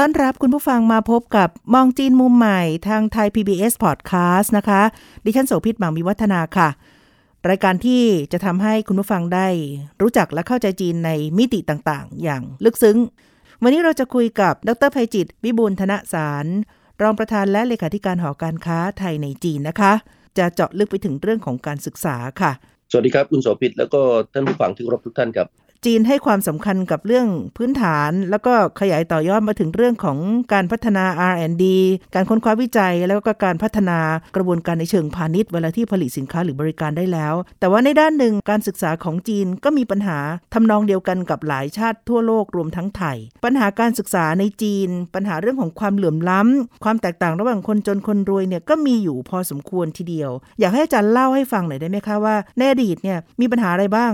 ต้อนรับคุณผู้ฟังมาพบกับมองจีนมุมใหม่ทางไทย PBS Podcast นะคะ ดิฉันโสภิตบางมีวัฒนาค่ะ รายการที่จะทำให้คุณผู้ฟังได้รู้จักและเข้าใจจีนในมิติต่างๆ อย่างลึกซึ้ง วันนี้เราจะคุยกับดรภัยจิต วิบูลย์ธนสาร รองประธานและเลขาธิการหอการค้าไทยในจีนนะคะ จะเจาะลึกไปถึงเรื่องของการศึกษาค่ะ สวัสดีครับคุณโสภิตแล้วก็ท่านผู้ฟังที่รบทุกท่านครับ จีนให้ความสำคัญกับเรื่องพื้นฐาน แล้วก็ขยายต่อยอดมาถึงเรื่องของการพัฒนา R&D การค้นคว้าวิจัย แล้วก็การพัฒนากระบวนการในเชิงพาณิชย์เวลาที่ผลิตสินค้าหรือบริการได้แล้ว แต่ว่าในด้านหนึ่งการศึกษาของจีนก็มีปัญหาทำนองเดียวกันกับหลายชาติทั่วโลกรวมทั้งไทย ปัญหาการศึกษาในจีน ปัญหาเรื่องของความเหลื่อมล้ำความแตกต่างระหว่างคนจนคนรวยเนี่ยก็มีอยู่พอสมควรทีเดียว อยากให้อาจารย์เล่าให้ฟังหน่อยได้ไหมคะว่าในอดีตเนี่ยมีปัญหาอะไรบ้าง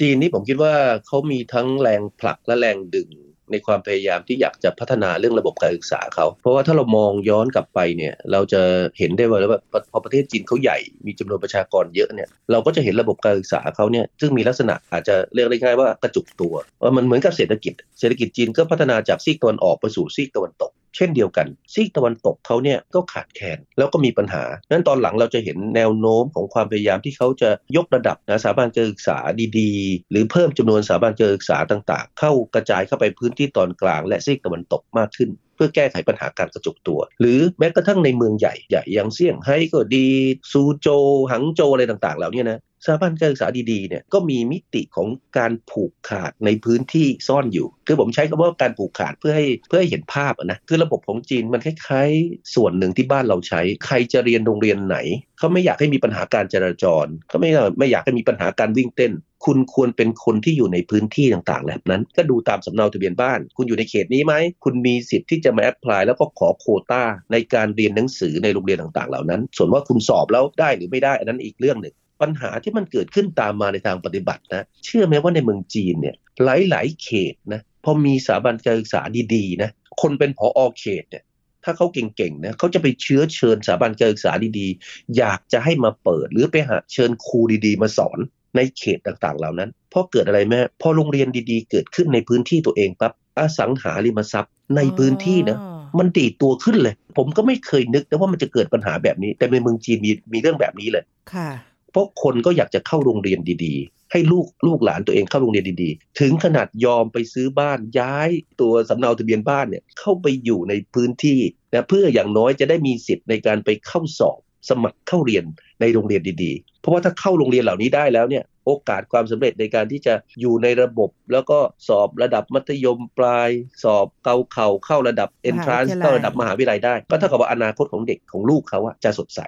จีนนี่ผมคิดว่าเขามีทั้งแรงผลักและแรงดึงในความพยายามที่อยากจะพัฒนาเรื่องระบบการศึกษาเขา เพราะว่าถ้าเรามองย้อนกลับไปเนี่ยเราจะเห็นได้ว่าว่าพอประเทศจีนเขาใหญ่มีจำนวนประชากรเยอะเนี่ยเราก็จะเห็นระบบการศึกษาเขาเนี่ยซึ่งมีลักษณะอาจจะเรียกได้ง่ายว่ากระจุกตัวว่ามันเหมือนกับเศรษฐกิจ เศรษฐกิจจีนก็พัฒนาจากซีกตะวันออกไปสู่ซีกตะวันตก เช่นเดียวกัน ซีกตะวันตกเขาเนี่ยก็ขาดแคลนแล้วก็มีปัญหานั้นตอนหลังเราจะเห็นแนวโน้มของความพยายามที่เขาจะยกระดับนะสถาบันการศึกษาดีๆ หรือเพิ่มจำนวนสถาบันการศึกษาต่างๆ เข้ากระจายเข้าไปพื้นที่ตอนกลาง และซีกตะวันตกมากขึ้น เพื่อแก้ไขปัญหาการกระจุกตัว หรือแม้กระทั่งในเมืองใหญ่ใหญ่อย่างเซี่ยงไฮ้ก็ดีซูโจหังโจอะไรต่างๆเหล่านี้นะ สถาบันการศึกษาดีๆเนี่ยก็มีมิติของการผูกขาดในพื้นที่ซ่อนอยู่ คือผมใช้คำว่าการผูกขาดเพื่อให้เพื่อให้เห็นภาพนะคือระบบของจีนมันคล้ายๆ ส่วนหนึ่งที่บ้านเราใช้ ใครจะเรียนโรงเรียนไหนเขาไม่อยากให้มีปัญหาการจราจรเขาไม่ไม่อยากให้มีปัญหาการวิ่งเต้นคุณควรเป็นคนที่อยู่ในพื้นที่ต่างๆแบบนั้น ก็ดูตามสำเนาทะเบียนบ้าน คุณอยู่ในเขตนี้ไหม คุณมีสิทธิ์ที่จะมาแอพพลายแล้วก็ขอโคต้าในการเรียนหนังสือในโรงเรียนต่างๆ เหล่านั้น ส่วนว่าคุณสอบแล้วได้หรือไม่ได้อันนั้นอีกเรื่องหนึ่ง ปัญหาที่มันเกิดขึ้นตามมาในทางปฏิบัตินะเชื่อไหมว่าในเมืองจีนเนี่ยหลาย ๆ เขตนะพอมีสถาบันการศึกษาดีๆนะคนเป็นผออเขตเนี่ยถ้าเขาเก่งๆนะเขาจะไปเชื้อเชิญสถาบันการศึกษาดีๆ อยากจะให้มาเปิด หรือไปหาเชิญครูดีๆ มาสอนในเขตต่างๆ เหล่านั้นเพราะเกิดอะไรแม่พอโรงเรียนดีๆ เกิดขึ้นในพื้นที่ตัวเองปั๊บอสังหาริมทรัพย์ในพื้นที่นะมันดีดตัวขึ้นเลย ผมก็ไม่เคยนึกนะว่ามันจะเกิดปัญหาแบบนี้ แต่ในเมืองจีนมีมีเรื่องแบบนี้เลยค่ะ เพราะคนก็อยากจะเข้าโรงเรียนดีๆ ให้ลูกลูกหลานตัวเองเข้าโรงเรียนดีๆ ถึงขนาดยอมไปซื้อบ้านย้ายตัวสำเนาทะเบียนบ้านเนี่ยเข้าไปอยู่ในพื้นที่นะเพื่ออย่างน้อยจะได้มีสิทธิ์ในการไปเข้าสอบสมัครเข้าเรียนในโรงเรียนดีๆ เพราะว่าถ้าเข้าโรงเรียนเหล่านี้ได้แล้วเนี่ยโอกาสความสำเร็จในการที่จะอยู่ในระบบ แล้วก็สอบระดับมัธยมปลาย สอบเกาเข่าเข้าระดับ entrance เข้าระดับมหาวิทยาลัยได้ ก็เท่ากับว่าอนาคตของเด็กของลูกเขาอะจะสดใส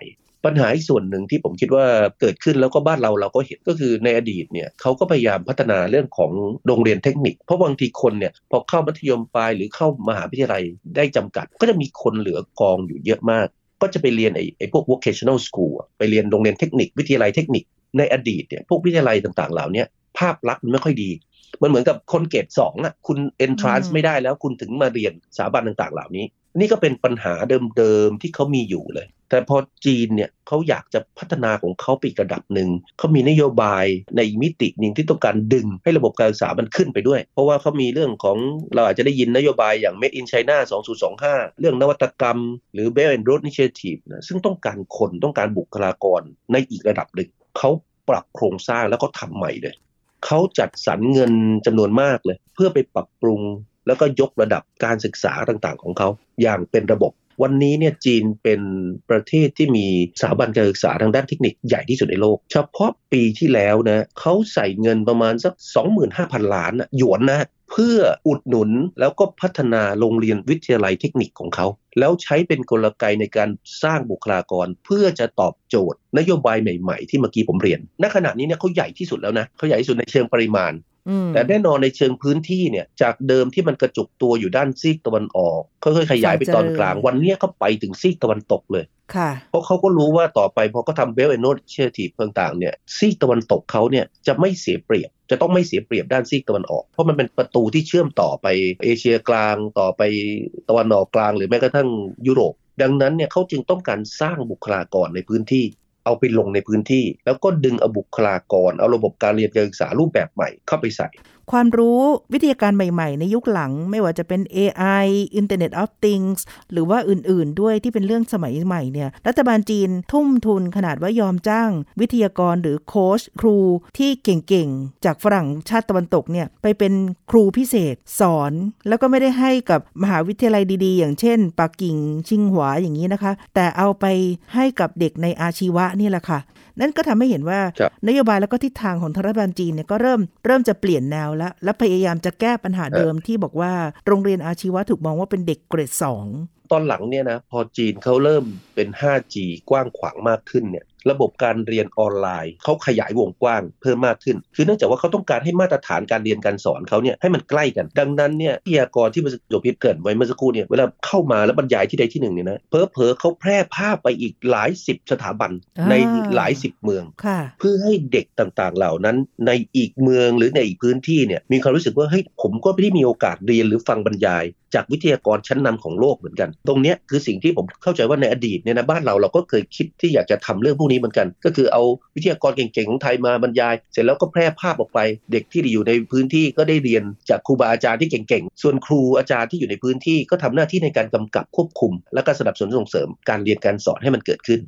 ปัญหาอีกส่วนหนึ่งที่ผมคิดว่าเกิดขึ้นแล้วก็บ้านเราเราก็เห็นก็คือในอดีตเนี่ยเขาก็พยายามพัฒนาเรื่องของโรงเรียนเทคนิค เพราะบางทีคนเนี่ยพอเข้ามัธยมปลายหรือเข้ามหาวิทยาลัยได้จำกัด ก็จะมีคนเหลือกองอยู่เยอะมาก ก็จะไปเรียนไอ้ไอ้พวก vocational school อะไปเรียนโรงเรียนเทคนิค วิทยาลัยเทคนิค ในอดีตเนี่ยพวกวิทยาลัยต่างๆเหล่านี้ภาพลักษณ์มันไม่ค่อยดีมันเหมือนกับคนเกรดสองอะคุณ entrance อืมไม่ได้แล้วคุณถึงมาเรียนสถาบันต่างๆ เหล่านี้ นี่ก็เป็นปัญหาเดิมๆที่เขามีอยู่เลย แต่พอจีนเนี่ยเขาอยากจะพัฒนาของเขาไปอีกระดับหนึ่งเขามีนโยบายในมิติหนึ่งที่ต้องการดึงให้ระบบการศึกษามันขึ้นไปด้วย เพราะว่าเขามีเรื่องของเราอาจจะได้ยินนโยบายอย่าง Made in China 2025 เรื่องนวัตกรรม หรือ Belt and Road Initiative นะซึ่งต้องการคนต้องการบุคลากรในอีกระดับหนึ่งเขาปรับโครงสร้างแล้วก็ทำใหม่เลยเขาจัดสรรเงินจำนวนมากเลย เพื่อไปปรับปรุง แล้วก็ยกระดับการศึกษาต่างๆ ของเขาอย่างเป็นระบบ วันนี้เนี่ยจีนเป็นประเทศที่มีสถาบันการศึกษาทางด้านเทคนิคใหญ่ที่สุดในโลก เฉพาะปีที่แล้วนะเขาใส่เงินประมาณสัก 25,000 ล้านหยวนนะเพื่ออุดหนุนแล้วก็พัฒนาโรงเรียนวิทยาลัยเทคนิคของเขา แล้วใช้เป็นกลไกในการสร้างบุคลากร เพื่อจะตอบโจทย์ นโยบายใหม่ๆ ที่เมื่อกี้ผมเรียน ณขณะนี้เนี่ยเขาใหญ่ที่สุดแล้วนะเขาใหญ่ที่สุดในเชิงปริมาณ แต่แน่นอนในเชิงพื้นที่เนี่ยจากเดิมที่มันกระจุกตัวอยู่ด้านซีกตะวันออกค่อยๆขยายไปตอนกลาง วันเนี้ยเขาไปถึงซีกตะวันตกเลยค่ะเพราะเขาก็รู้ว่าต่อไปพอเขาทำเบลเอโนเชียทีต่างๆเนี่ยซีกตะวันตกเขาเนี่ยจะไม่เสียเปรียบ จะต้องไม่เสียเปรียบด้านซีกตะวันออก เพราะมันเป็นประตูที่เชื่อมต่อไปเอเชียกลางต่อไปตะวันออกกลางหรือแม้กระทั่งยุโรปดังนั้นเนี่ยเขาจึงต้องการสร้างบุคลากรในพื้นที่ เอาไปลงในพื้นที่ แล้วก็ดึงเอาบุคลากรเอาระบบการเรียนการศึกษารูปแบบใหม่เข้าไปใส่ ความรู้วิทยาการใหม่ๆ ในยุคหลังไม่ว่าจะเป็น AI Internet of Things หรือว่าอื่นๆ ด้วยที่เป็นเรื่องสมัยใหม่เนี่ยรัฐบาลจีนทุ่มทุนขนาดว่ายอมจ้าง วิทยากรหรือโค้ชครูที่เก่งๆ จากฝรั่งชาติตะวันตกเนี่ยไปเป็นครูพิเศษสอน แล้วก็ไม่ได้ให้กับมหาวิทยาลัยดีๆ อย่างเช่นปักกิ่งชิงหวาอย่างนี้นะคะ แต่เอาไปให้กับเด็กในอาชีวะนี่แหละค่ะ นั่นก็ทำให้เห็นว่าครับนโยบายแล้วก็ทิศทางของทางรัฐบาลจีนเนี่ยก็เริ่มเริ่มจะเปลี่ยนแนวแล้ว และพยายามจะแก้ปัญหาเดิมที่บอกว่าโรงเรียนอาชีวะถูกมองว่าเป็นเด็กเกรดสองตอนหลังเนี่ยนะพอจีนเขาเริ่มเป็น 5G กว้างขวางมากขึ้นเนี่ย ระบบการเรียนออนไลน์เขาขยายวงกว้างเพิ่มมากขึ้น คือเนื่องจากว่าเขาต้องการให้มาตรฐานการเรียนการสอนเขาเนี่ยให้มันใกล้กัน ดังนั้นเนี่ยวิทยากรที่มันจบพิษเกิดไว้เมื่อสักครู่เนี่ยเวลาเข้ามาแล้วบรรยายที่ใดที่หนึ่งเนี่ยนะเพอเพอๆเขาแพร่ภาพไปอีกหลายสิบสถาบันอ่าในหลายสิบเมืองค่ะเพื่อให้เด็กต่างๆเหล่านั้นในอีกเมืองหรือในอีกพื้นที่เนี่ยมีความรู้สึกว่าเฮ้ยผมก็ไม่ได้มีโอกาสเรียนหรือฟังบรรยาย จากวิทยากรชั้นนำของโลกเหมือนกัน ตรงเนี้ยคือสิ่งที่ผมเข้าใจว่าในอดีตเนี่ยนะบ้านเราเราก็เคยคิดที่อยากจะทำเรื่องพวกนี้เหมือนกัน ก็คือเอาวิทยากรเก่งๆของไทยมาบรรยาย เสร็จแล้วก็แพร่ภาพออกไป เด็กที่อยู่ในพื้นที่ก็ได้เรียนจากครูบาอาจารย์ที่เก่งๆ ส่วนครูอาจารย์ที่อยู่ในพื้นที่ก็ทำหน้าที่ในการกำกับควบคุม และก็สนับสนุนส่งเสริมการเรียนการสอนให้มันเกิดขึ้น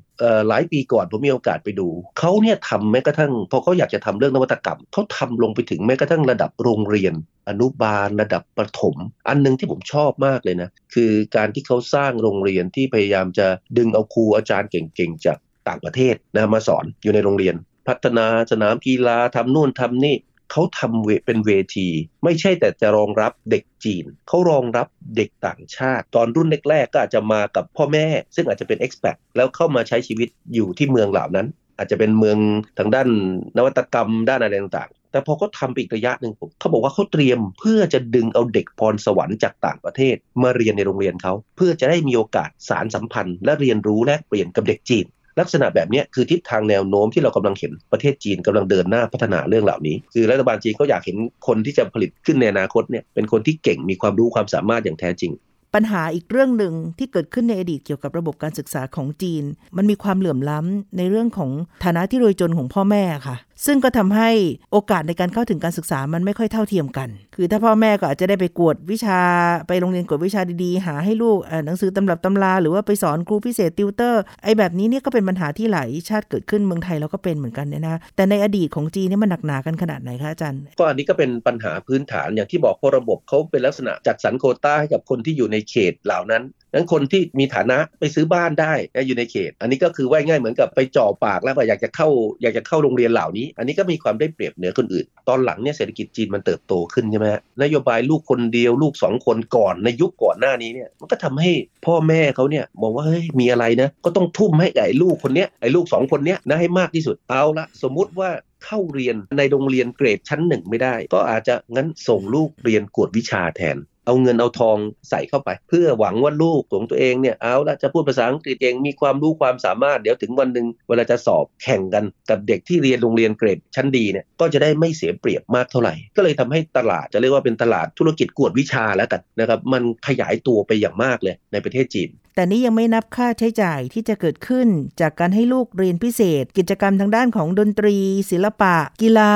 หลายปีก่อนผมมีโอกาสไปดู เขาเนี่ยทำแม้กระทั่งพอเขาอยากจะทำเรื่องนวัตกรรมเขาทำลงไปถึงแม้กระทั่งระดับโรงเรียน อนุบาลระดับประถม อันหนึงที่ผมชอบมากเลยนะคือการที่เขาสร้างโรงเรียนที่พยายามจะดึงเอาครูอาจารย์เก่งๆจาก ต่างประเทศนะมาสอนอยู่ในโรงเรียน พัฒนาสนามกีฬาทำนู่นทำนี่เขาทำเวเป็นเวที ไม่ใช่แต่จะรองรับเด็กจีน เขารองรับเด็กต่างชาติ ตอนรุ่นแรกๆก็อาจจะมากับพ่อแม่ ซึ่งอาจจะเป็น expat แล้วเข้ามาใช้ชีวิตอยู่ที่เมืองเหล่านั้น อาจจะเป็นเมืองทางด้านนวัตกรรมด้านอะไรต่างๆ แต่พอเขาทำไปอีกระยะหนึ่งผมเขาบอกว่าเขาเตรียมเพื่อจะดึงเอาเด็กพรสวรรค์จากต่างประเทศ มาเรียนในโรงเรียนเขาเพื่อจะได้มีโอกาสสารสัมพันธ์ และเรียนรู้แลกเปลี่ยนกับเด็กจีน ลักษณะแบบนี้คือทิศทางแนวโน้มที่เรากำลังเห็นประเทศจีนกำลังเดินหน้าพัฒนาเรื่องเหล่านี้ คือรัฐบาลจีนก็อยากเห็นคนที่จะผลิตขึ้นในอนาคตเนี่ยเป็นคนที่เก่งมีความรู้ความสามารถอย่างแท้จริง ปัญหาอีกเรื่องหนึ่งที่เกิดขึ้นในอดีตเกี่ยวกับระบบการศึกษาของจีน มันมีความเหลื่อมล้ำในเรื่องของฐานะที่รวยจนของพ่อแม่ค่ะซึ่งก็ทำให้โอกาสในการเข้าถึงการศึกษามันไม่ค่อยเท่าเทียมกัน คือถ้าพ่อแม่ก็อาจจะได้ไปกวดวิชาไปโรงเรียนกวดวิชาดีๆ หาให้ลูกหนังสือตำรับตำรา หรือว่าไปสอนครูพิเศษติวเตอร์ไอ้แบบนี้เนี่ยก็เป็นปัญหาที่หลายชาติเกิดขึ้นเมืองไทยเราก็เป็นเหมือนกันเนี่ยนะแต่ในอดีตของจีนเนี่ยมันหนักหนากันขนาดไหนคะอาจารย์ก็อันนี้ก็เป็นปัญหาพื้นฐานอย่างที่บอกเพราะระบบเขาเป็นลักษณะจัดสรรโคต้าให้กับคนที่อยู่ในเขตเหล่านั้น นั้นคนที่มีฐานะไปซื้อบ้านได้นะอยู่ในเขต อันนี้ก็คือว่าง่ายเหมือนกับไปจ่อปากแล้วว่าอยากจะเข้าอยากจะเข้าโรงเรียนเหล่านี้ อันนี้ก็มีความได้เปรียบเหนือคนอื่น ตอนหลังเนี่ยเศรษฐกิจจีนมันเติบโตขึ้นใช่ไหมนโยบายลูกคนเดียวลูกสองคนก่อนในยุคก่อนหน้านี้เนี่ยมันก็ทำให้พ่อแม่เขาเนี่ยมองว่าเฮ้ยมีอะไรนะก็ต้องทุ่มให้ไอ้ลูกคนเนี้ยไอ้ลูกสองคนเนี้ยนะให้มากที่สุดเอาละสมมุติว่าเข้าเรียนในโรงเรียนเกรดชั้นหนึ่งไม่ได้ ก็อาจจะงั้นส่งลูกเรียนกวดวิชาแทน เอาเงินเอาทองใส่เข้าไป เพื่อหวังว่าลูกของตัวเองเนี่ยเอาละจะพูดภาษาอังกฤษเองมีความรู้ความสามารถเดี๋ยวถึงวันหนึ่งเวลาจะสอบแข่งกันกับเด็กที่เรียนโรงเรียนเกรดชั้นดีเนี่ยก็จะได้ไม่เสียเปรียบมากเท่าไหร่ ก็เลยทำให้ตลาดจะเรียกว่าเป็นตลาดธุรกิจกวดวิชาแล้วกันนะครับมันขยายตัวไปอย่างมากเลยในประเทศจีน แต่นี่ยังไม่นับค่าใช้จ่ายที่จะเกิดขึ้น จากการให้ลูกเรียนพิเศษ กิจกรรมทางด้านของดนตรี ศิลปะ กีฬา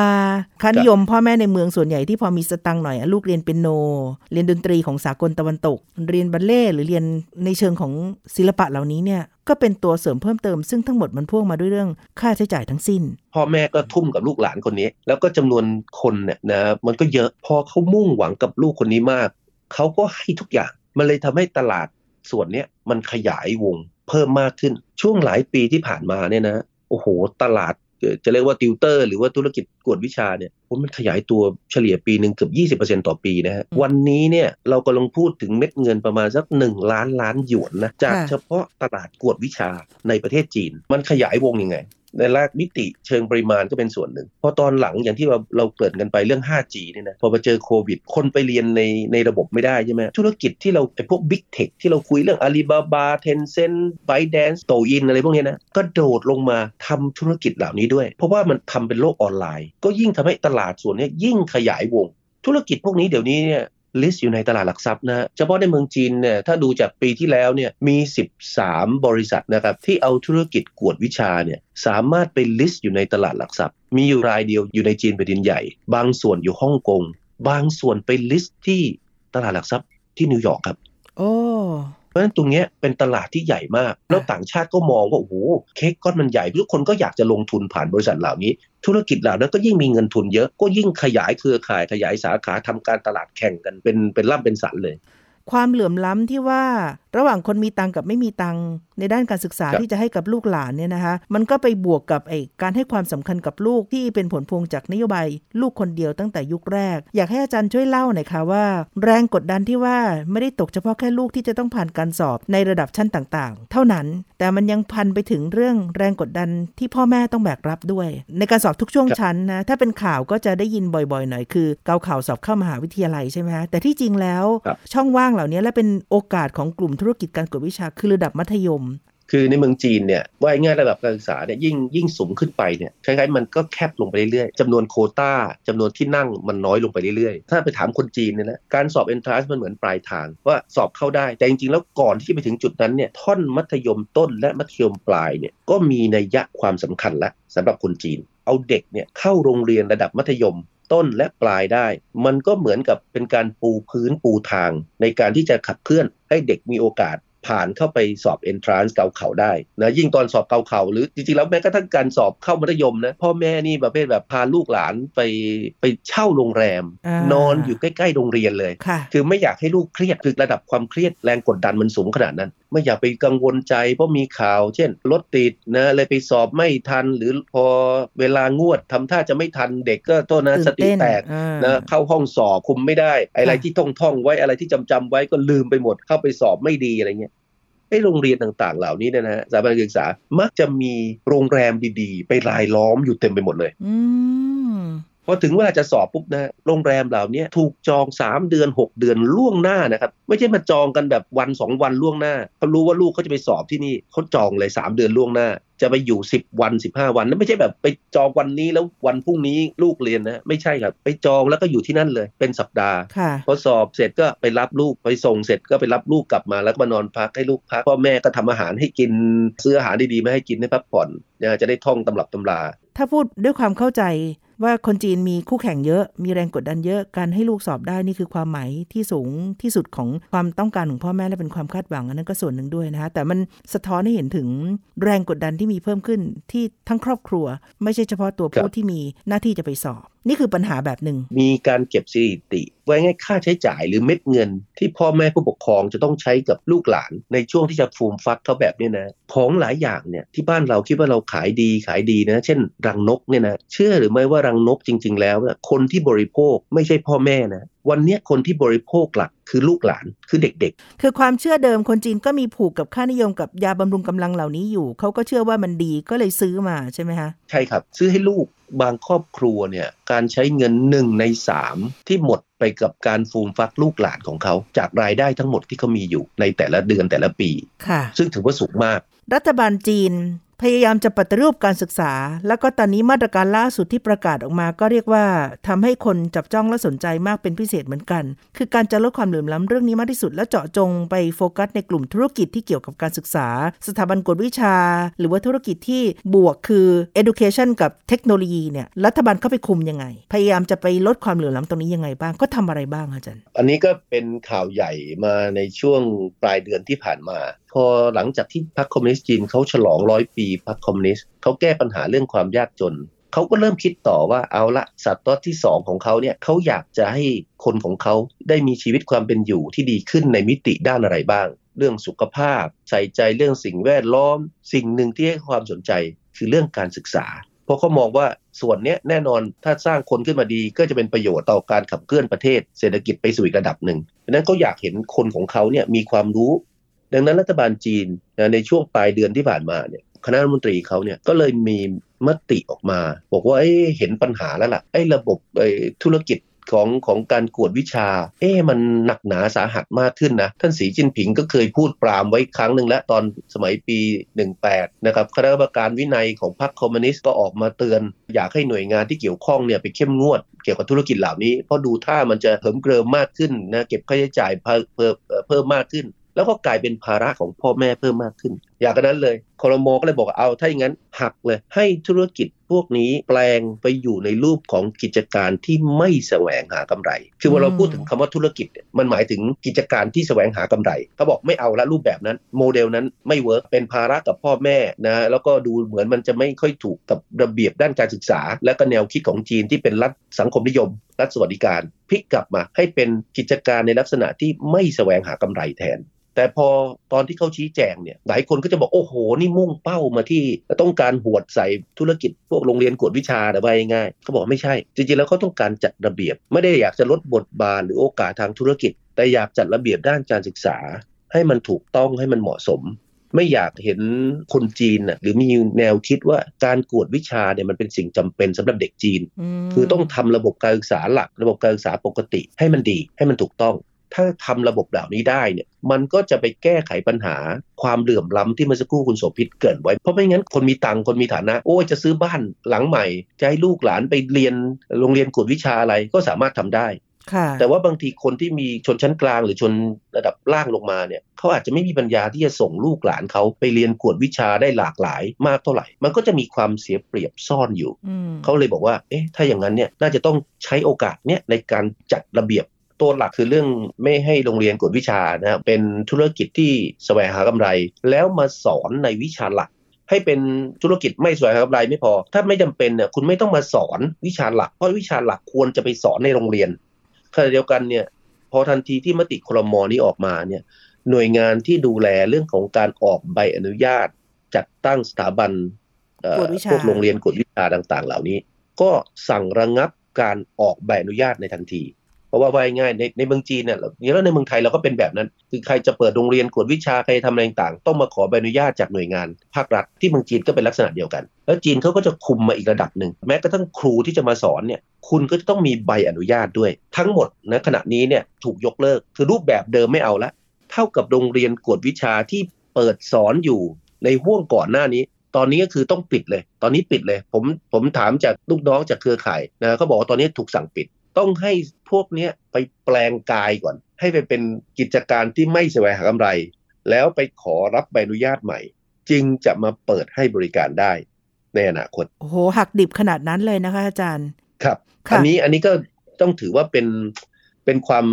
ค่านิยมพ่อแม่ในเมืองส่วนใหญ่ที่พอมีสตังค์หน่อยลูกเรียนเปียโน เรียนดนตรีของสากลตะวันตก เรียนบัลเล่หรือเรียนในเชิงของศิลปะเหล่านี้เนี่ยก็เป็นตัวเสริมเพิ่มเติมซึ่งทั้งหมดมันพ่วงมาด้วยเรื่องค่าใช้จ่ายทั้งสิ้น พ่อแม่ก็ทุ่มกับลูกหลานคนนี้ แล้วก็จำนวนคนเนี่ยนะมันก็เยอะพอเขามุ่งหวังกับลูกคนนี้มากเขาก็ให้ทุกอย่างมันเลยทำให้ตลาด ส่วนเนี้ยมันขยายวงเพิ่มมากขึ้น ช่วงหลายปีที่ผ่านมาเนี่ยนะโอ้โห ตลาดเอ่อจะเรียกว่าติวเตอร์ หรือว่าธุรกิจกวดวิชาเนี่ยโอ้มันขยายตัวเฉลี่ยปีหนึ่งเกือบ 20%ต่อปีนะฮะอืมวันนี้เนี่ยเรากำลังพูดถึงเม็ดเงินประมาณสัก 1 ล้านล้านหยวนนะจากค่ะเฉพาะตลาดกวดวิชาในประเทศจีน มันขยายวงยังไง ในแรกมิติเชิงปริมาณก็เป็นส่วนหนึ่งพอตอนหลังอย่างที่เราเราเกริ่นกันไปเรื่อง 5G เนี่ยนะพอมาเจอโควิด คนไปเรียนในในระบบไม่ได้ใช่ไหมธุรกิจที่เราไอ้พวก Big Tech ที่เราคุยเรื่อง Alibaba Tencent ByteDance Douyin อะไรพวกนี้นะก็โดดลงมาทำธุรกิจเหล่านี้ด้วย เพราะว่ามันทำเป็นโลกออนไลน์ ก็ยิ่งทำให้ตลาดส่วนนี้ยิ่งขยายวง ธุรกิจพวกนี้เดี๋ยวนี้เนี่ย list อยู่ในตลาดหลักทรัพย์นะเฉพาะในเมืองจีนเนี่ยถ้าดูจากปีที่แล้วเนี่ยมี 13 บริษัทนะครับที่เอาธุรกิจกวดวิชาเนี่ยสามารถไป list อยู่ในตลาดหลักทรัพย์ มีอยู่รายเดียวอยู่ในจีนแผ่นดินใหญ่ บางส่วนอยู่ฮ่องกงบางส่วนไปลิสต์ที่ตลาดหลักทรัพย์ที่นิวยอร์กครับ โอ้ เพราะฉะนั้นตรงเนี้ยเป็นตลาดที่ใหญ่มาก แล้วต่างชาติก็มองว่าโอ้โหเค้กก้อนมันใหญ่ ทุกคนก็อยากจะลงทุนผ่านบริษัทเหล่านี้ ธุรกิจเหล่านั้นก็ยิ่งมีเงินทุนเยอะก็ยิ่งขยายเครือข่ายขยายสาขาทำการตลาดแข่งกันเป็นเป็นล่ำเป็นสันเลย ความเหลื่อมล้ำที่ว่าระหว่างคนมีตังค์กับไม่มีตังค์ในด้านการศึกษาครับที่จะให้กับลูกหลานเนี่ยนะคะมันก็ไปบวกกับไอ้การให้ความสำคัญกับลูกที่เป็นผลพวงจากนโยบายลูกคนเดียวตั้งแต่ยุคแรก อยากให้อาจารย์ช่วยเล่าหน่อยค่ะว่า แรงกดดันที่ว่าไม่ได้ตกเฉพาะแค่ลูกที่จะต้องผ่านการสอบในระดับชั้นต่างๆ เท่านั้น แต่มันยังพันไปถึงเรื่องแรงกดดันที่พ่อแม่ต้องแบกรับด้วย ในการสอบทุกช่วงครับชั้นนะถ้าเป็นข่าวก็จะได้ยินบ่อยๆหน่อยคือเกาข่าวสอบเข้ามหาวิทยาลัยใช่ไหมคะแต่ที่จริงแล้วครับช่องว่างเหล่านี้และเป็นโอกาสของกลุ่มธุรกิจการกวดวิชาคือระดับมัธยม คือในเมืองจีนเนี่ยว่าง่ายระดับการศึกษาเนี่ยยิ่งยิ่งสูงขึ้นไปเนี่ยคล้ายๆมันก็แคบลงไปเรื่อยๆจำนวนโควต้าจำนวนที่นั่งมันน้อยลงไปเรื่อยๆ ถ้าไปถามคนจีนเนี่ยนะการสอบ entrance มันเหมือนปลายทางว่าสอบเข้าได้ แต่จริงๆแล้วก่อนที่จะไปถึงจุดนั้นเนี่ยท่อนมัธยมต้นและมัธยมปลายเนี่ยก็มีนัยยะความสำคัญล้วสำหรับคนจีน เอาเด็กเนี่ยเข้าโรงเรียนระดับมัธยม ต้นและปลายได้ มันก็เหมือนกับเป็นการปูพื้นปูทาง ในการที่จะขับเคลื่อนให้เด็กมีโอกาสผ่านเข้าไปสอบ entrance เกาเขาได้นะยิ่งตอนสอบเกาเขาหรือจริงๆแล้วแม้กระทั่งการสอบเข้ามัธยมนะพ่อแม่นี่ประเภทแบบพาลูกหลานไปไปเช่าโรงแรมอ่านนอนอยู่ใกล้ๆโรงเรียนเลยค่ะคือไม่อยากให้ลูกเครียดคือระดับความเครียดแรงกดดันมันสูงขนาดนั้น ไม่อยากไปกังวลใจ เพราะมีข่าว เช่นรถติดนะเลยไปสอบไม่ทัน หรือพอเวลางวดทำท่าจะไม่ทันเด็กก็โทษนะตื่นสติเต้นแตกอ่านนะเข้าห้องสอบคุมไม่ได้ อะไรค่ะที่ท่องท่องๆไว้อะไรที่จำจำๆไว้ก็ลืมไปหมดเข้าไปสอบไม่ดีอะไรเงี้ยไอ้โรงเรียนต่างๆ เหล่านี้เนยนะฮะสถาบันการศึกษามักจะมีโรงแรมดีๆ ไปรายล้อมอยู่เต็มไปหมดเลย อืมพ อถึงเวลาจะสอบปุ๊บนะโรงแรมเหล่านี้ถูกจอง 3 เดือน 6 เดือนล่วงหน้านะครับไม่ใช่มาจองกันแบบวัน 2 วันล่วงหน้าเขารู้ว่าลูกเขาจะไปสอบที่นี่เขาจองเลย 3 เดือนล่วงหน้า จะไปอยู่ 10 วัน 15 วันแล้วไม่ใช่แบบไปจองวันนี้แล้ววันพรุ่งนี้ลูกเรียนนะไม่ใช่ครับ ไปจองแล้วก็อยู่ที่นั่นเลยเป็นสัปดาห์ค่ะพอสอบเสร็จก็ไปรับลูกไปส่งเสร็จก็ไปรับลูกกลับมาแล้วก็มานอนพักให้ลูกพักพ่อแม่ก็ทำอาหารให้กินซื้ออาหารดีๆมาให้กินให้พักผ่อนนะจะได้ท่องตำรับตำรา ถ้าพูดด้วยความเข้าใจ ว่าคนจีนมีคู่แข่งเยอะ มีแรงกดดันเยอะ การให้ลูกสอบได้นี่คือความหมายที่สูงที่สุดของความต้องการของพ่อแม่และเป็นความคาดหวังอันนั้นก็ส่วนหนึ่งด้วยนะคะแต่มันสะท้อนให้เห็นถึงแรงกดดันที่มีเพิ่มขึ้นที่ทั้งครอบครัว ไม่ใช่เฉพาะตัวผู้ครับที่มีหน้าที่จะไปสอบนี่คือปัญหาแบบหนึ่ง มีการเก็บสถิติ ไว้ง่ายค่าใช้จ่ายหรือเม็ดเงิน ที่พ่อแม่ผู้ปกครองจะต้องใช้กับลูกหลานในช่วงที่จะฟูมฟักเขาแบบนี้นะ ของหลายอย่างเนี่ยที่บ้านเราคิดว่าเราขายดีขายดีนะ เช่น รังนกเนี่ยนะ เชื่อหรือไม่ว่ารังนกจริง ๆ แล้วนะคนที่บริโภคไม่ใช่พ่อแม่นะวันเนี้ยคนที่บริโภคหลักคือลูกหลานคือเด็กๆ คือความเชื่อเดิมคนจีนก็มีผูกกับค่านิยมกับยาบำรุงกำลังเหล่านี้อยู่ เขาก็เชื่อว่ามันดีก็เลยซื้อมาใช่ไหมคะใช่ครับ ซื้อให้ลูกบางครอบครัวเนี่ยการใช้เงินหนึ่งในสามที่หมดไปกับการฟูมฟักลูกหลานของเขาจากรายได้ทั้งหมดที่เขามีอยู่ในแต่ละเดือนแต่ละปี ค่ะ ซึ่งถือว่าสูงมาก รัฐบาลจีน พยายามจะปฏิรูปการศึกษา แล้วก็ตอนนี้มาตรการล่าสุดที่ประกาศออกมา ก็เรียกว่าทำให้คนจับจ้องและสนใจมากเป็นพิเศษเหมือนกัน คือการจะลดความเหลื่อมล้ำเรื่องนี้มากที่สุด และเจาะจงไปโฟกัสในกลุ่มธุรกิจที่เกี่ยวกับการศึกษา สถาบันกวดวิชา หรือว่าธุรกิจที่บวกคือ education กับเทคโนโลยีเนี่ยรัฐบาลเข้าไปคุมยังไง พยายามจะไปลดความเหลื่อมล้ำตรงนี้ยังไงบ้างก็ทำอะไรบ้างอาจารย์ อันนี้ก็เป็นข่าวใหญ่มาในช่วงปลายเดือนที่ผ่านมา พอหลังจากที่พรรคคอมมิวนิสต์จีนเขาฉลองร้อยปีพรรคคอมมิวนิสต์เขาแก้ปัญหาเรื่องความยากจนเขาก็เริ่มคิดต่อว่าเอาละศตวรรษที่ 2 ของเขาเนี่ยเขาอยากจะให้คนของเขาได้มีชีวิตความเป็นอยู่ที่ดีขึ้นในมิติด้านอะไรบ้าง เรื่องสุขภาพ ใส่ใจเรื่องสิ่งแวดล้อม สิ่งหนึ่งที่ให้ความสนใจคือเรื่องการศึกษา เพราะเขามองว่าส่วนเนี้ยแน่นอนถ้าสร้างคนขึ้นมาดีก็จะเป็นประโยชน์ต่อการขับเคลื่อนประเทศ เศรษฐกิจไปสู่อีกระดับหนึ่งดังนั้นเขาอยากเห็นคนของเขาเนี่ยมีความรู้ ดังนั้นรัฐบาลจีนในช่วงปลายเดือนที่ผ่านมาเนี่ยคณะรัฐมนตรีเขาเนี่ยก็เลยมีมติออกมา บอกว่าเอ้เห็นปัญหาแล้วล่ะไอ้ระบบไอ้ธุรกิจของของการกวดวิชา เอ๊มันหนักหนาสาหัสมากขึ้นนะ ท่านสีจิ้นผิงก็เคยพูดปรามไว้ครั้งหนึ่งแล้วตอนสมัยปี 18 นะครับคณะกรรมการวินัยของพรรคคอมมิวนิสต์ก็ออกมาเตือน อยากให้หน่วยงานที่เกี่ยวข้องเนี่ยไปเข้มงวดเกี่ยวกับธุรกิจเหล่านี้ เพราะดูท่ามันจะเหิมเกริมมากขึ้นนะเก็บค่าใช้จ่ายเพิ่มเพิ่มมากขึ้น แล้วก็กลายเป็นภาระของพ่อแม่เพิ่มมากขึ้น อย่างนั้นเลยคอรมอก็เลยบอกเอาถ้าอย่างนั้นหักเลย ให้ธุรกิจพวกนี้แปลงไปอยู่ในรูปของกิจการที่ไม่แสวงหากำไร คือเวลาเราพูดถึงคำว่าธุรกิจมันหมายถึงกิจการที่แสวงหากำไรเขาบอกไม่เอาละรูปแบบนั้น โมเดลนั้นไม่ work เป็นภาระกับพ่อแม่นะแล้วก็ดูเหมือนมันจะไม่ค่อยถูกกับระเบียบด้านการศึกษา และก็แนวคิดของจีนที่เป็นรัฐสังคมนิยม รัฐสวัสดิการพลิกกลับมาให้เป็นกิจการในลักษณะที่ไม่แสวงหากำไรแทน แต่พอตอนที่เขาชี้แจงเนี่ยหลายคนก็จะบอกโอ้โห นี่มุ่งเป้ามาที่ต้องการหวดใส่ธุรกิจพวกโรงเรียนกวดวิชาแต่ว่าง่ายๆเขาบอกไม่ใช่ จริงๆแล้วเขาต้องการจัดระเบียบ ไม่ได้อยากจะลดบทบาทหรือโอกาสทางธุรกิจ แต่อยากจัดระเบียบด้านการศึกษา ให้มันถูกต้องให้มันเหมาะสมไม่อยากเห็นคนจีนน่ะหรือมีแนวคิดว่าการกวดวิชาเนี่ยมันเป็นสิ่งจำเป็นสำหรับเด็กจีนมคือต้องทำระบบการศึกษาหลัก ระบบการศึกษาปกติให้มันดีให้มันถูกต้อง ถ้าทำระบบเหล่านี้ได้เนี่ยมันก็จะไปแก้ไขปัญหาความเหลื่อมล้ำที่เมื่อสักครู่คุณโสภิตเกรินไว้ เพราะไม่งั้นคนมีตังค์คนมีฐานะ โอ้ยจะซื้อบ้านหลังใหม่ จะให้ลูกหลานไปเรียนโรงเรียนกวดวิชาอะไรก็สามารถทำได้ค่ะแต่ว่าบางทีคนที่มีชนชั้นกลางหรือชนระดับล่างลงมาเนี่ยเขาอาจจะไม่มีปัญญาที่จะส่งลูกหลานเขาไปเรียนกวดวิชาได้หลากหลายมากเท่าไหร่ มันก็จะมีความเสียเปรียบซ่อนอยู่อืมเขาเลยบอกว่า เอ๊ะ ถ้าอย่างนั้นเนี่ยน่าจะต้องใช้โอกาสเนี่ยในการจัดระเบียบ ตัวหลักคือเรื่องไม่ให้โรงเรียนกวดวิชานะเป็นธุรกิจที่แสวงหากำไร แล้วมาสอนในวิชาหลัก ให้เป็นธุรกิจไม่แสวงหากำไรไม่พอ ถ้าไม่จำเป็นเนี่ยคุณไม่ต้องมาสอนวิชาหลัก เพราะวิชาหลักควรจะไปสอนในโรงเรียนขณะเดียวกันเนี่ยพอทันทีที่มติครมนี้ออกมาเนี่ยหน่วยงานที่ดูแลเรื่องของการออกใบอนุญาต จัดตั้งสถาบันเอ่อกวดวิชาพวกโรงเรียนกวดวิชาต่าง ๆ เหล่านี้ ก็สั่งระงับการออกใบอนุญาตในทันที เพราะว่าว่าง่ายในในเมืองจีนเนี่ยแล้วในเมืองไทยเราก็เป็นแบบนั้น คือใครจะเปิดโรงเรียนกวดวิชาใครทำอะไรต่างต้องมาขอใบอนุญาตจากหน่วยงาน ภาครัฐที่เมืองจีนก็เป็นลักษณะเดียวกัน แล้วจีนเขาก็จะคุมมาอีกระดับหนึ่งแม้กระทั่งครูที่จะมาสอนเนี่ยคุณก็จะต้องมีใบอนุญาตด้วย ทั้งหมดนะขณะนี้เนี่ยถูกยกเลิกคือรูปแบบเดิมไม่เอาละเท่ากับโรงเรียนกวดวิชาที่เปิดสอนอยู่ในห่วงก่อนหน้านี้ ตอนนี้ก็คือต้องปิดเลย ตอนนี้ปิดเลย ผมผมถามจากลูกน้องจากเครือข่ายนะเขาบอกว่าตอนนี้ถูกสั่งปิด ต้องให้พวกเนี้ยไปแปลงกายก่อน ให้ไปเป็นกิจการที่ไม่แสวงหากำไร แล้วไปขอรับใบอนุญาตใหม่ จึงจะมาเปิดให้บริการได้ในอนาคต โอ้โหหักดิบขนาดนั้นเลยนะคะอาจารย์ ครับค่ะอันนี้อันนี้ก็ต้องถือว่าเป็นเป็นความ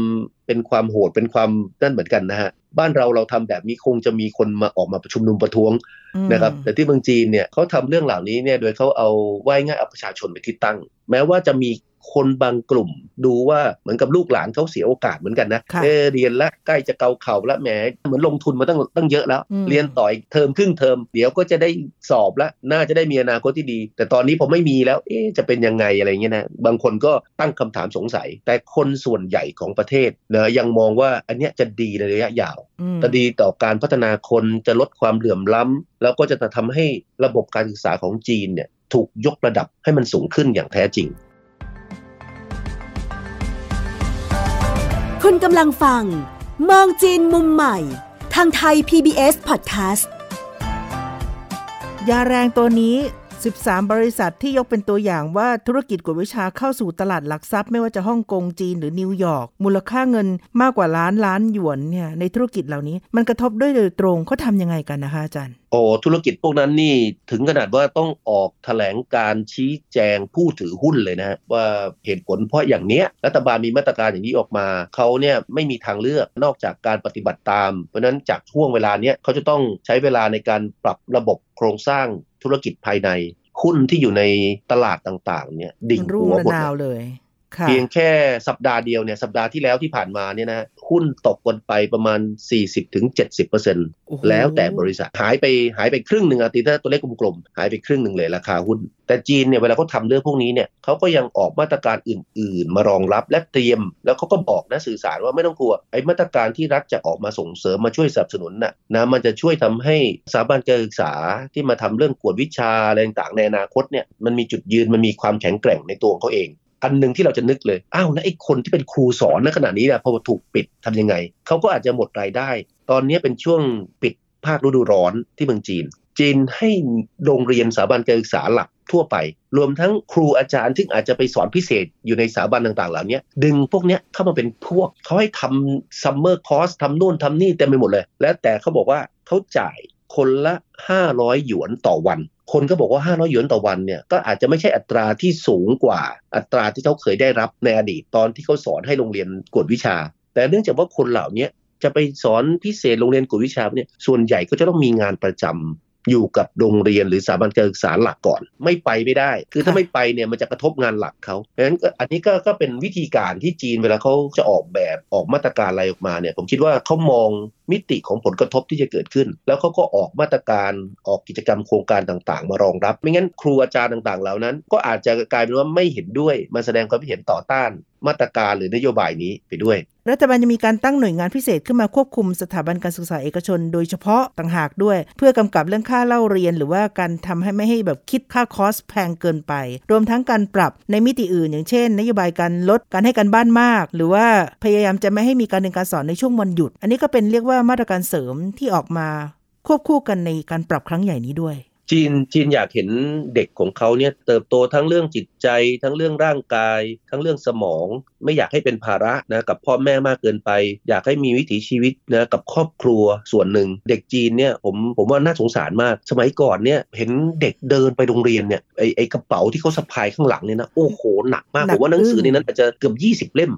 เป็นความโหดเป็นความนั่นเหมือนกันนะฮะ บ้านเราเราทำแบบนี้คงจะมีคนมาออกมาประชุมนุมประท้วงอืมนะครับ แต่ที่เมืองจีนเนี่ยเขาทำเรื่องเหล่านี้เนี่ยโดยเขาเอาว่ายง่ายเอาประชาชนไปนที่ตั้ง แม้ว่าจะมี คนบางกลุ่มดูว่าเหมือนกับลูกหลานเขาเสียโอกาสเหมือนกันนะค่ะเออเรียนละใกล้จะเกาเข่าละแหมเหมือนลงทุนมาตั้งตั้งเยอะแล้วอืมเรียนต่อยเทอมครึ่งเทอมเดี๋ยวก็จะได้สอบละน่าจะได้มีอนาคตที่ดี แต่ตอนนี้ผมไม่มีแล้วเอ๊ะจะเป็นยังไงอะไรเงี้ยนะบางคนก็ตั้งคำถามสงสัย แต่คนส่วนใหญ่ของประเทศนะยังมองว่าอันเนี้ยจะดีในระยะยาวอืมจะดีต่อการพัฒนาคนจะลดความเหลื่อมล้ำแล้วก็จะทำให้ระบบการศึกษาของจีนเนี่ยถูกยกระดับให้มันสูงขึ้นอย่างแท้จริง คุณกำลังฟัง มองจีนมุมใหม่ ทางไทย PBS Podcast ยาแรงตัวนี้ 13 บริษัทที่ยกเป็นตัวอย่างว่าธุรกิจกวดวิชาเข้าสู่ตลาดหลักทรัพย์ ไม่ว่าจะฮ่องกงจีนหรือนิวยอร์กมูลค่าเงินมากกว่าล้านล้านหยวนเนี่ยในธุรกิจเหล่านี้มันกระทบด้วยโดยตรงเขาทำยังไงกันนะคะอาจารย์โอ้ธุรกิจพวกนั้นนี่ถึงขนาดว่าต้องออกแถลงการชี้แจงผู้ถือหุ้นเลยนะฮะว่าเหตุผลเพราะอย่างเนี้ยรัฐบาลมีมาตรการอย่างนี้ออกมาเขาเนี่ยไม่มีทางเลือกนอกจากการปฏิบัติตาม เพราะฉะนั้นจากช่วงเวลาเนี้ยเขาจะต้องใช้เวลาในการปรับระบบ โครงสร้างธุรกิจภายใน หุ้นที่อยู่ในตลาดต่างๆ เนี่ย ดิ่งรุ่งหัวระหมดนาวเลยเลยค่ะเพียงแค่สัปดาห์เดียวเนี่ยสัปดาห์ที่แล้วที่ผ่านมาเนี่ยนะ หุ้นตกกันไปประมาณ 40-70%แล้วแต่บริษัทหายไปหายไปครึ่งหนึ่งอาทิตย์ถ้าตัวเลขกลมๆหายไปครึ่งหนึ่งเลยราคาหุ้น แต่จีนเนี่ยเวลาเขาทำเรื่องพวกนี้เนี่ยเขาก็ยังออกมาตรการอื่น ๆ มารองรับและเตรียม แล้วเขาก็บอกนะสื่อสารว่าไม่ต้องกลัวไอ้มาตรการที่รัฐจะออกมาส่งเสริมมาช่วยสนับสนุนน่ะนะมันจะช่วยทำให้สถาบันการศึกษาที่มาทำเรื่องกวดวิชาอะไรต่างๆในอนาคตเนี่ยมันมีจุดยืนมันมีความแข็งแกร่งในตัวของเขาเอง อันหนึ่งที่เราจะนึกเลยอ้าวแล้วไอ้คนที่เป็นครูสอนในขณะนี้เนี่ยพอถูกปิดทำยังไงเขาก็อาจจะหมดรายได้ ตอนนี้เป็นช่วงปิดภาคฤดูร้อนที่เมืองจีน จีนให้โรงเรียนสถาบันการศึกษาหลักทั่วไป รวมทั้งครูอาจารย์ที่อาจจะไปสอนพิเศษอยู่ในสถาบันต่างๆ เหล่านี้ดึงพวกนี้เข้ามาเป็นพวกเขาให้ทำ summer course ทำนู่นทำนี่เต็มไปหมดเลย แล้วแต่เขาบอกว่าเขาจ่ายคนละ 500 หยวนต่อวัน คนก็บอกว่า 500 หยวนต่อวันเนี่ยก็อาจจะไม่ใช่อัตราที่สูงกว่าอัตราที่เขาเคยได้รับในอดีตตอนที่เขาสอนให้โรงเรียนกวดวิชา แต่เนื่องจากว่าคนเหล่านี้จะไปสอนพิเศษโรงเรียนกวดวิชาเนี่ยส่วนใหญ่ก็จะต้องมีงานประจำอยู่กับโรงเรียนหรือสถาบันการศึกษาหลักก่อน ไม่ไปไม่ได้ คือถ้าไม่ไปเนี่ยมันจะกระทบงานหลักเขาเพราะฉะนั้นอันนี้ก็ก็เป็นวิธีการที่จีนเวลาเขาจะออกแบบออกมาตรการอะไรออกมาเนี่ยผมคิดว่าเขามอง มิติของผลกระทบที่จะเกิดขึ้น แล้วเขาก็ออกมาตรการออกกิจกรรมโครงการต่างๆ มารองรับ ไม่งั้นครูอาจารย์ต่างๆ เหล่านั้น ก็อาจจะกลายเป็นว่าไม่เห็นด้วยมาแสดงความเห็นต่อต้านมาตรการหรือนโยบายนี้ไปด้วย รัฐบาลจะมีการตั้งหน่วยงานพิเศษขึ้นมาควบคุมสถาบันการศึกษาเอกชน โดยเฉพาะต่างหากด้วย เพื่อกำกับเรื่องค่าเล่าเรียน หรือว่าการทำให้ไม่ให้แบบคิดค่าคอสแพงเกินไป รวมทั้งการปรับในมิติอื่น อย่างเช่น นโยบายการลดการให้การบ้านมาก หรือว่าพยายามจะไม่ให้มีการเรียนการสอนในช่วงวันหยุด อันนี้ก็เป็นเรียกว่ามาตรการเสริมที่ออกมาควบคู่กันในการปรับครั้งใหญ่นี้ด้วย จีนจีนอยากเห็นเด็กของเขาเนี่ยเติบโตทั้งเรื่องจิตใจ ทั้งเรื่องร่างกาย ทั้งเรื่องสมอง ไม่อยากให้เป็นภาระนะกับพ่อแม่มากเกินไป อยากให้มีวิถีชีวิตนะกับครอบครัวส่วนหนึ่ง เด็กจีนเนี่ยผมผมว่าน่าสงสารมาก สมัยก่อนเนี่ยเห็นเด็กเดินไปโรงเรียนเนี่ยไอไอกระเป๋าที่เขาสะพายข้างหลังเนี่ยนะโอ้โหหนักมากผมว่าหนังสือในนั้นอาจจะเกือบ 20 เล่ม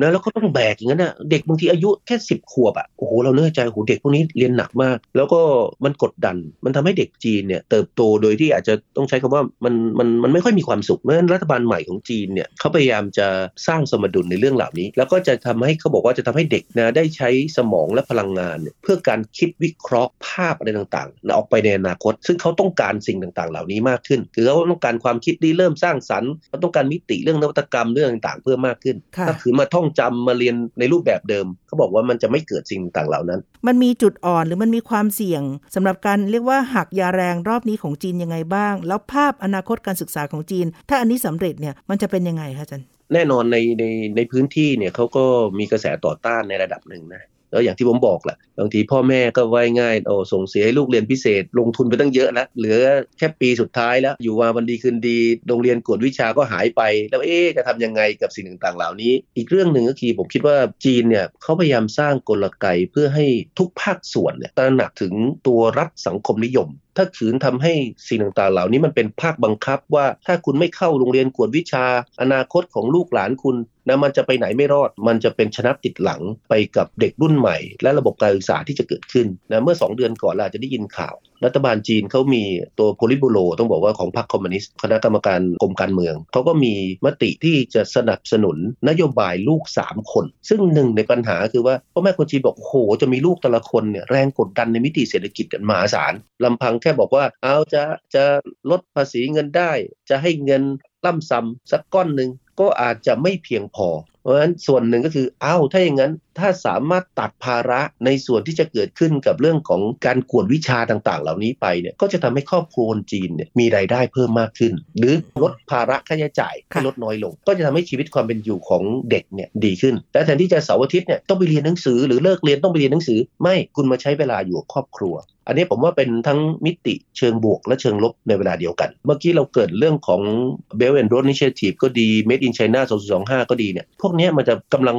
นะแล้วก็ต้องแบกอย่างนั้นนะเด็กบางทีอายุแค่10ขวบอะโอ้โหเราเนื้อใจโอ้โหเด็กพวกนี้เรียนหนักมาก แล้วก็มันกดดันมันทำให้เด็กจีนเนี่ยเติบโตโดยที่อาจจะต้องใช้คำว่ามันมันมันไม่ค่อยมีความสุขเพราะฉะนั้นรัฐบาลใหม่ของจีนเนี่ยเขาพยายามจะสร้างสมดุลในเรื่องเหล่านี้ แล้วก็จะทำให้เขาบอกว่าจะทำให้เด็กนะได้ใช้สมองและพลังงานเนี่ยเพื่อการคิดวิเคราะห์ภาพอะไรต่างๆออกไปในอนาคต ซึ่งเขาต้องการสิ่งต่างๆ เหล่านี้มากขึ้น คือเขาต้องการความคิดที่เริ่มสร้างสรรค์เขาต้องการมิติเรื่องนวัตกรรมเรื่องต่างๆ เพิ่มมากขึ้น ถ้าถือมาท่องจำมาเรียนในรูปแบบเดิมเขาบอกว่ามันจะไม่เกิดสิ่งต่างๆเหล่านั้น มันมีจุดอ่อนหรือมันมีความเสี่ยงสำหรับการเรียกว่าหักยาแรงรอบนี้ของจีนยังไงบ้าง แล้วภาพอนาคตการศึกษาของจีน ถ้าอันนี้สำเร็จเนี่ยมันจะเป็นยังไงคะอาจารย์แน่นอนในในในพื้นที่เนี่ยเขาก็มีกระแสต่อต้านในระดับหนึ่งนะแล้วอย่างที่ผมบอกแหละบางทีพ่อแม่ก็ไว้ง่ายโอ้ส่งเสียให้ลูกเรียนพิเศษ ลงทุนไปตั้งเยอะแล้วเหลือแค่ปีสุดท้ายแล้ว อยู่มาวันดีคืนดีโรงเรียนกวดวิชาก็หายไป แล้วเอ๊จะทำยังไงกับสิ่งต่างๆเหล่านี้ อีกเรื่องหนึ่งก็คือผมคิดว่าจีนเนี่ยเขาพยายามสร้างกลไกเพื่อให้ทุกภาคส่วนเนี่ยตระหนักถึงตัวรัฐสังคมนิยม ถ้าขืนทำให้สิ่งต่างๆ เหล่านี้มันเป็นภาคบังคับว่าถ้าคุณไม่เข้าโรงเรียนกวดวิชา อนาคตของลูกหลานคุณนะมันจะไปไหนไม่รอด มันจะเป็นชนะติดหลังไปกับเด็กรุ่นใหม่ และระบบการศึกษาที่จะเกิดขึ้นนะเมื่อ 2 เดือนก่อนเราจะได้ยินข่าวรัฐบาลจีนเขามีตัวโพลิบูโรต้องบอกว่าของพรรคคอมมิวนิสต์คณะกรรมการกรมการเมืองเขาก็มีมติที่จะสนับสนุนนโยบายลูก 3 คน ซึ่งหนึ่งในปัญหาคือว่าพ่อแม่คนจีนบอกโหจะมีลูกแต่ละคนเนี่ยแรงกดดันในมิติเศรษฐกิจกันมหาศาลลำพังแค่บอกว่าเอาจะจะลดภาษีเงินได้ จะให้เงินล่ำซ้ำสักก้อนหนึ่งก็อาจจะไม่เพียงพอ เพราะฉะนั้นส่วนหนึ่งก็คืออ้าวถ้าอย่างนั้นถ้าสามารถตัดภาระในส่วนที่จะเกิดขึ้นกับเรื่องของการกวดวิชาต่างๆ เหล่านี้ไปเนี่ยก็จะทำให้ครอบครัวจีนเนี่ยมีรายได้เพิ่มมากขึ้น หรือลดภาระค่าใช้จ่ายให้ลดน้อยลง ก็จะทำให้ชีวิตความเป็นอยู่ของเด็กเนี่ยดีขึ้นแต่แทนที่จะเสาร์อาทิตย์เนี่ยต้องไปเรียนหนังสือหรือเลิกเรียนต้องไปเรียนหนังสือ ไม่คุณมาใช้เวลาอยู่กับครอบครัว อันนี้ผมว่าเป็นทั้งมิติเชิงบวกและเชิงลบในเวลาเดียวกัน เมื่อกี้เราเกิดเรื่องของ Belt and Road Initiative ก็ดี Made in China 2025 ก็ดีเนี่ย พวกนี้มันจะกำลัง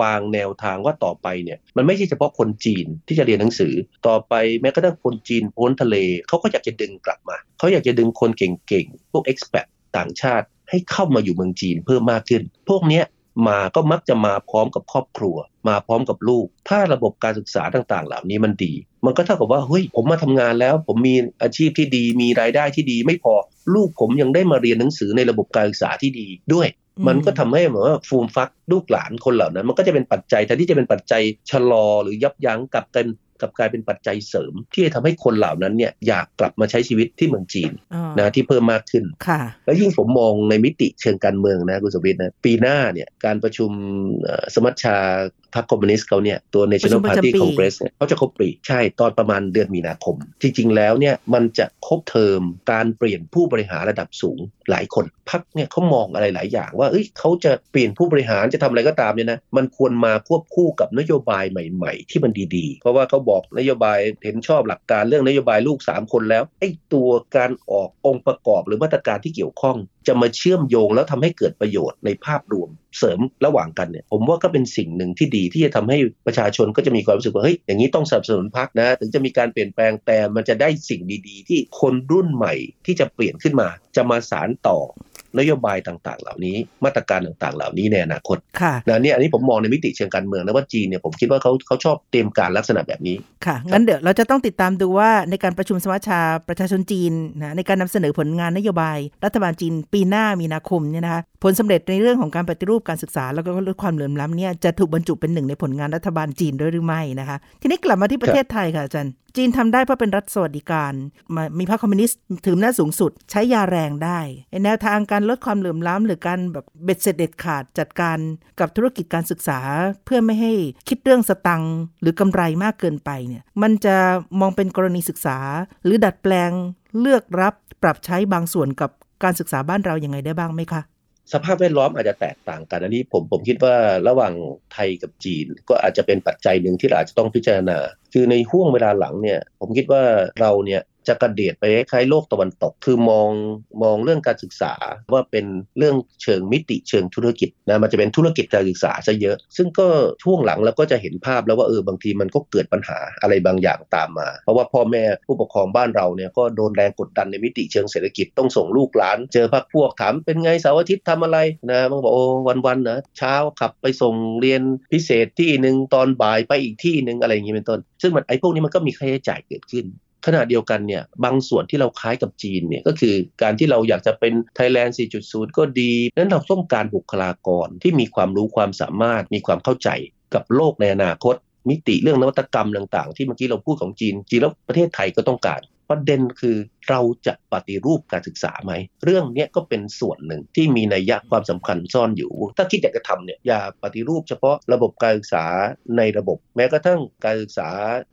วางแนวทางว่าต่อไปเนี่ย มันไม่ใช่เฉพาะคนจีนที่จะเรียนหนังสือ ต่อไปแม้กระทั่งคนจีนพ้นทะเล เขาก็อยากจะดึงกลับมา เขาอยากจะดึงคนเก่งๆ พวก expat ต่างชาติให้เข้ามาอยู่เมืองจีนเพิ่มมากขึ้น พวกนี้ มาก็มักจะมาพร้อมกับครอบครัว มาพร้อมกับลูก ถ้าระบบการศึกษาต่างๆ เหล่านี้มันดี มันก็เท่ากับว่าเฮ้ยผมมาทำงานแล้ว ผมมีอาชีพที่ดี มีรายได้ที่ดีไม่พอ ลูกผมยังได้มาเรียนหนังสือในระบบการศึกษาที่ดีด้วย มันก็ทำให้เหมือนว่าฟูมฟักลูกหลานคนเหล่านั้น มันก็จะเป็นปัจจัยแทนที่จะเป็นปัจจัยชะลอหรือยับยั้งกับกัน กับกลายเป็นปัจจัยเสริม ที่จะทำให้คนเหล่านั้นเนี่ยอยากกลับมาใช้ชีวิตที่เมืองจีนนะที่เพิ่มมากขึ้นค่ะแล้วยิ่งผมมองในมิติเชิงการเมืองนะคุณสวิทนะปีหน้าเนี่ยการประชุมสมัชชาพรรคคอมมิวนิสต์เขาเนี่ยตัว National Party Congress เนี่ยเขาจะครบปีใช่ตอนประมาณเดือนมีนาคม จริง ๆ แล้วเนี่ยมันจะครบเทอมการเปลี่ยนผู้บริหารระดับสูงหลายคนพรรคเนี่ยเขามองอะไรหลายอย่าง ว่าเอ้ยเขาจะเปลี่ยนผู้บริหารจะทำอะไรก็ตามเนี่ยนะมันควรมาควบคู่กับนโยบายใหม่ ๆ ที่มันดีๆ เพราะว่าเขาบอกนโยบายเห็นชอบหลักการเรื่องนโยบายลูก 3 คนแล้วไอ้ตัวการออกองค์ประกอบหรือมาตรการที่เกี่ยวข้อง จะมาเชื่อมโยงแล้วทำให้เกิดประโยชน์ในภาพรวมเสริมระหว่างกันเนี่ยผมว่าก็เป็นสิ่งหนึ่งที่ดีที่จะทำให้ประชาชนก็จะมีความรู้สึกว่าเฮ้ยอย่างนี้ต้องสนับสนุนพักนะ ถึงจะมีการเปลี่ยนแปลงแต่มันจะได้สิ่งดีๆ ที่คนรุ่นใหม่ที่จะเปลี่ยนขึ้นมา จะมาสารต่อนโยบายต่างๆ เหล่านี้มาตรการต่างๆ เหล่านี้ในอนาคตค่ะนะนี่อันนี้ผมมองในมิติเชิงการเมืองนะว่าจีนเนี่ยผมคิดว่าเขาเขาชอบเตรียมการลักษณะแบบนี้ค่ะงั้นเดี๋ยวเราจะต้องติดตามดูว่าในการประชุมสมัชชาประชาชนจีนนะในการนำเสนอผลงานนโยบาย รัฐบาลจีนปีีหน้ามีนาคมเนี่ยนะคะผลสำเร็จในเรื่องของการปฏิรูปการศึกษา แล้วก็ลดความเหลื่อมล้ำเนี่ยจะถูกบรรจุเป็นหนึ่งในผลงานรัฐบาลจีนด้วยหรือไม่นะคะ ทีนี้กลับมาที่ประเทศไทยค่ะอาจารย์จีนทำได้เพราะเป็นรัฐสวัสดิการมีพรรคคอมมิวนิสต์ถือหน้าสูงสุด ใช้ยาแรงได้แนวทางการลดความเหลื่อมล้ำหรือการแบบเบ็ดเสร็จเด็ดขาดจัดการกับธุรกิจการศึกษา เพื่อไม่ให้คิดเรื่องสตังหรือกำไรมากเกินไปเนี่ยมันจะมองเป็นกรณีศึกษา หรือดัดแปลงเลือกรับปรับใช้บางส่วนกับ การศึกษาบ้านเรายัางไงได้บ้างไหมคะสภาพแวดล้อมอาจจะแตกต่างกันอันนี้ผมผมคิดว่าระหว่างไทยกับจีน ก็อาจจะเป็นปัจจัยหนึ่งที่เราอาจจะต้องพิจารณา คือในห่วงเวลาหลังเนี่ยผมคิดว่าเราเนี่ย จะกระเดียดไปคล้ายโลกตะวันตก คือมองมองเรื่องการศึกษาว่าเป็นเรื่องเชิงมิติเชิงธุรกิจนะมันจะเป็นธุรกิจการศึกษาซะเยอะ ซึ่งก็ช่วงหลังเราก็จะเห็นภาพแล้วว่าเออบางทีมันก็เกิดปัญหาอะไรบางอย่างตามมา เพราะว่าพ่อแม่ผู้ปกครองบ้านเราเนี่ยก็โดนแรงกดดันในมิติเชิงเศรษฐกิจต้องส่งลูกหลาน เจอพักพวกถามเป็นไงเสาร์อาทิตย์ทำอะไรนะมันบอกโอ้วันๆนะเช้าขับไปส่งเรียนพิเศษที่หนึ่งตอนบ่ายไปอีกที่หนึ่งอะไรอย่างนี้เป็นต้น ซึ่งมันไอ้พวกนี้มันก็มีค่าใช้จ่ายเกิดขึ้น ขณะเดียวกันเนี่ยบางส่วนที่เราคล้ายกับจีนเนี่ยก็คือการที่เราอยากจะเป็นไทยแลนด์ 4.0 ก็ดีนั้นเราต้องการบุคลากรที่มีความรู้ความสามารถมีความเข้าใจกับโลกในอนาคต มิติเรื่องนวัตกรรมต่างๆ ที่เมื่อกี้เราพูดของจีน จีนแล้วประเทศไทยก็ต้องการประเด็นคือเราจะปฏิรูปการศึกษาไหม เรื่องนี้ก็เป็นส่วนหนึ่งที่มีนัยยะความสำคัญซ่อนอยู่ ถ้าคิดอยากจะทำเนี่ยอย่าปฏิรูปเฉพาะระบบการศึกษาในระบบ แม้กระทั่งการศึกษา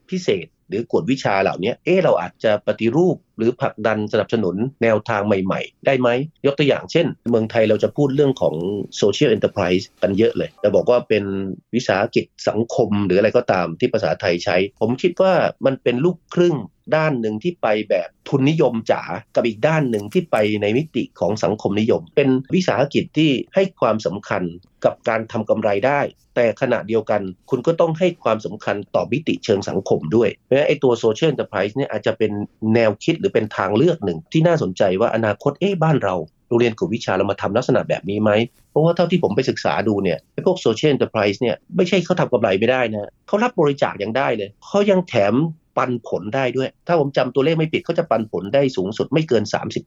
พิเศษ หรือกวดวิชาเหล่านี้เออเราอาจจะปฏิรูปหรือผลักดันสนับสนุนแนวทางใหม่ ๆ ได้ไหม ยกตัวอย่างเช่น เมืองไทยเราจะพูดเรื่องของ social enterprise กันเยอะเลยจะบอกว่าเป็นวิสาหกิจสังคมหรืออะไรก็ตามที่ภาษาไทยใช้ ผมคิดว่ามันเป็นลูกครึ่งด้านหนึ่งที่ไปแบบทุนนิยมจ๋ากับอีกด้านหนึ่งที่ไปในมิติของสังคมนิยม เป็นวิสาหกิจที่ให้ความสำคัญกับการทำกำไรได้ แต่ขณะเดียวกันคุณก็ต้องให้ความสำคัญต่อมิติเชิงสังคมด้วยเพราะไอ้ตัว social enterprise เนี่ยอาจจะเป็นแนวคิดหรือเป็นทางเลือกหนึ่ง ที่น่าสนใจว่าอนาคตเอ๊ะบ้านเราโรงเรียนกวดวิชาเรามาทำลักษณะแบบนี้ไหม เพราะว่าเท่าที่ผมไปศึกษาดูเนี่ยไอ้พวก social enterprise เนี่ยไม่ใช่เขาทำกำไรไม่ได้นะเขารับบริจาคยังได้เลยเขายังแถม ปันผลได้ด้วย ถ้าผมจำตัวเลขไม่ผิดเขาจะปันผลได้สูงสุดไม่เกิน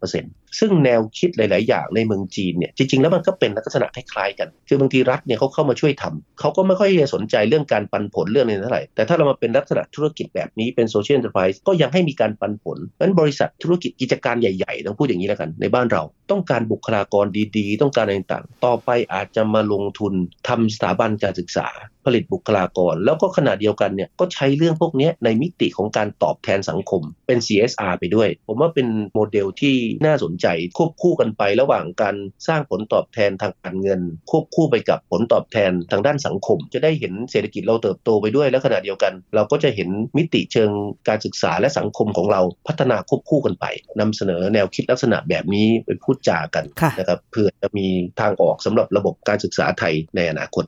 30%ซึ่งแนวคิดหลาย ๆ อย่างในเมืองจีนเนี่ยจริง ๆ แล้วมันก็เป็นลักษณะคล้ายๆกัน คือบางทีรัฐเนี่ยเขาเข้ามาช่วยทำเขาก็ไม่ค่อยสนใจเรื่องการปันผลเรื่องนี้เท่าไหร่ แต่ถ้าเรามาเป็นลักษณะธุรกิจแบบนี้เป็น social enterprise ก็ยังให้มีการปันผลนั้นบริษัทธุรกิจกิจการใหญ่ ๆ ต้องพูดอย่างนี้แล้วกัน ในบ้านเราต้องการบุคลากรดี ๆ ต้องการอะไรต่าง ๆ ต่อไปอาจจะมาลงทุนทำสถาบันการศึกษา ผลิตบุคลากร แล้วก็ขณะเดียวกันเนี่ยก็ใช้เรื่องพวกนี้ในมิติของการตอบแทนสังคมเป็น CSR ไปด้วย ผมว่าเป็นโมเดลที่น่าสนใจควบคู่กันไประหว่างการสร้างผลตอบแทนทางการเงิน ควบคู่ไปกับผลตอบแทนทางด้านสังคม จะได้เห็นเศรษฐกิจเราเติบโตไปด้วย และขณะเดียวกัน เราก็จะเห็นมิติเชิงการศึกษาและสังคมของเราพัฒนาควบคู่กันไปนำเสนอแนวคิดลักษณะแบบนี้ไปพูดจากันนะครับเพื่อจะมีทางออกสำหรับระบบการศึกษาไทยในอนาคต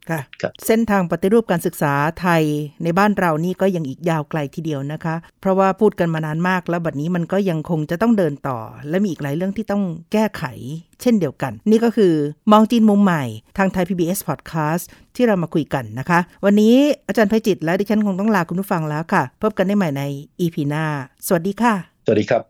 เส้นทางปฏิรูปการศึกษาไทยในบ้านเรานี่ก็ยังอีกยาวไกลทีเดียวนะคะ เพราะว่าพูดกันมานานมากแล้วบัดนี้มันก็ยังคงจะต้องเดินต่อ และมีอีกหลายเรื่องที่ต้องแก้ไข เช่นเดียวกัน นี่ก็คือมองจีนมุมใหม่ทางไทย PBS Podcast ที่เรามาคุยกันนะคะ วันนี้อาจารย์ไพจิตและดิฉันคงต้องลาคุณผู้ฟังแล้วค่ะ พบกันได้ใหม่ใน EP หน้า สวัสดีค่ะ สวัสดีครับ